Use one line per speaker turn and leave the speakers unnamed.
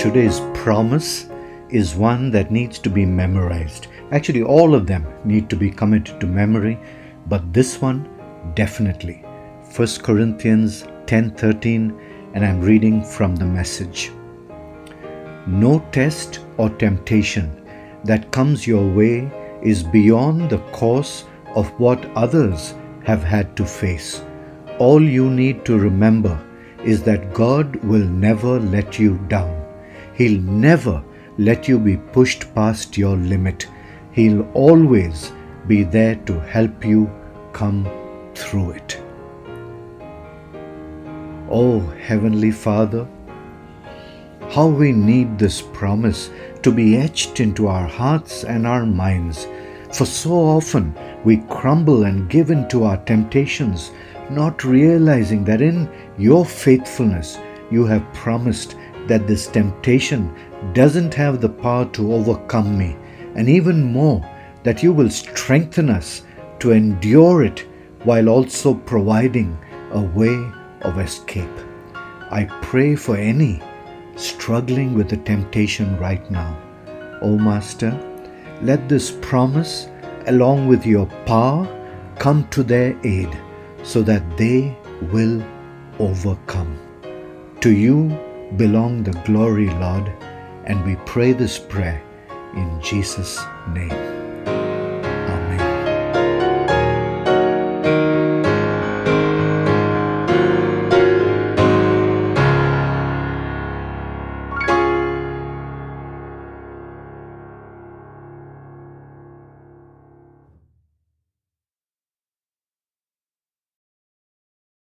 today's promise is one that needs to be memorized. Actually, all of them need to be committed to memory, but this one definitely. 1 Corinthians 10:13 and I'm reading from the message. No test or temptation that comes your way is beyond the course of what others have had to face. All you need to remember is that God will never let you down. He'll never let you be pushed past your limit. He'll always be there to help you come through it. Oh, Heavenly Father, how we need this promise to be etched into our hearts and our minds. For so often we crumble and give in to our temptations, not realizing that in your faithfulness you have promised that this temptation doesn't have the power to overcome me, and even more, that you will strengthen us to endure it while also providing a way of escape. I pray for any struggling with the temptation right now. O Master, let this promise, along with your power, come to their aid so that they will overcome. To you belong the glory, Lord, and we pray this prayer in Jesus' name.